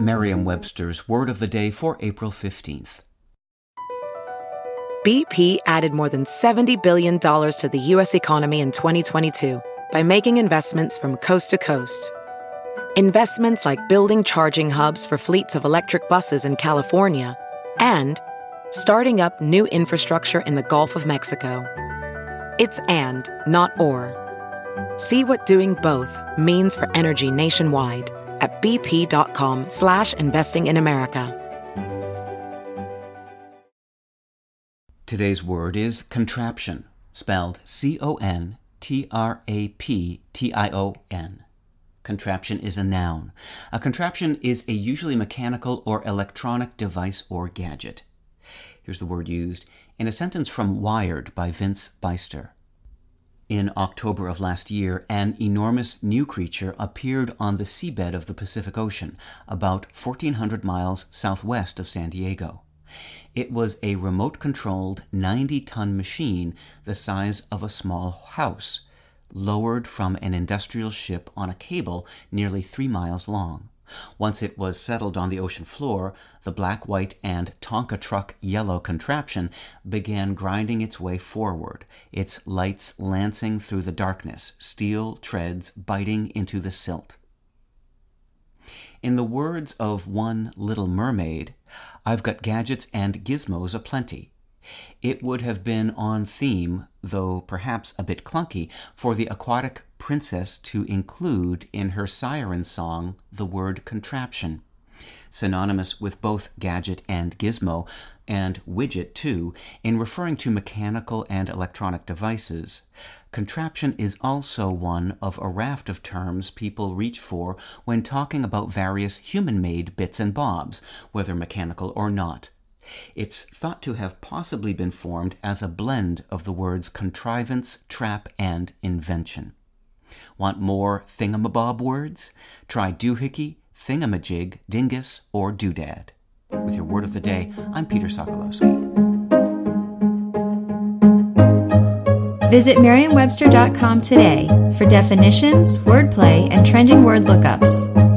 Merriam Webster's Word of the Day for April 15th. BP added more than $70 billion to the U.S. economy in 2022 by making investments from coast to coast. Investments like building charging hubs for fleets of electric buses in California and starting up new infrastructure in the Gulf of Mexico. It's and, not or. See what doing both means for energy nationwide at bp.com slash investing in America. Today's word is contraption, spelled C O N T R A P T I O N. Contraption is a noun. A contraption is a usually mechanical or electronic device or gadget. Here's the word used in a sentence from Wired by Vince Beiser. In October of last year, an enormous new creature appeared on the seabed of the Pacific Ocean, about 1,400 miles southwest of San Diego. It was a remote controlled 90 ton machine the size of a small house, lowered from an industrial ship on a cable nearly three miles long. Once it was settled on the ocean floor, the black, white, and Tonka truck yellow contraption began grinding its way forward, its lights lancing through the darkness, steel treads biting into the silt. In the words of one little mermaid, I've got gadgets and gizmos aplenty. It would have been on theme, though perhaps a bit clunky, for the aquatic princess to include in her siren song the word contraption. Synonymous with both gadget and gizmo, and widget too, in referring to mechanical and electronic devices. Contraption is also one of a raft of terms people reach for when talking about various human made bits and bobs, whether mechanical or not. It's thought to have possibly been formed as a blend of the words contrivance, trap, and invention. Want more thingamabob words? Try doohickey, thingamajig, dingus, or doodad. With your word of the day, I'm Peter Sokolowski. Visit Merriam-Webster.com today for definitions, wordplay, and trending word lookups.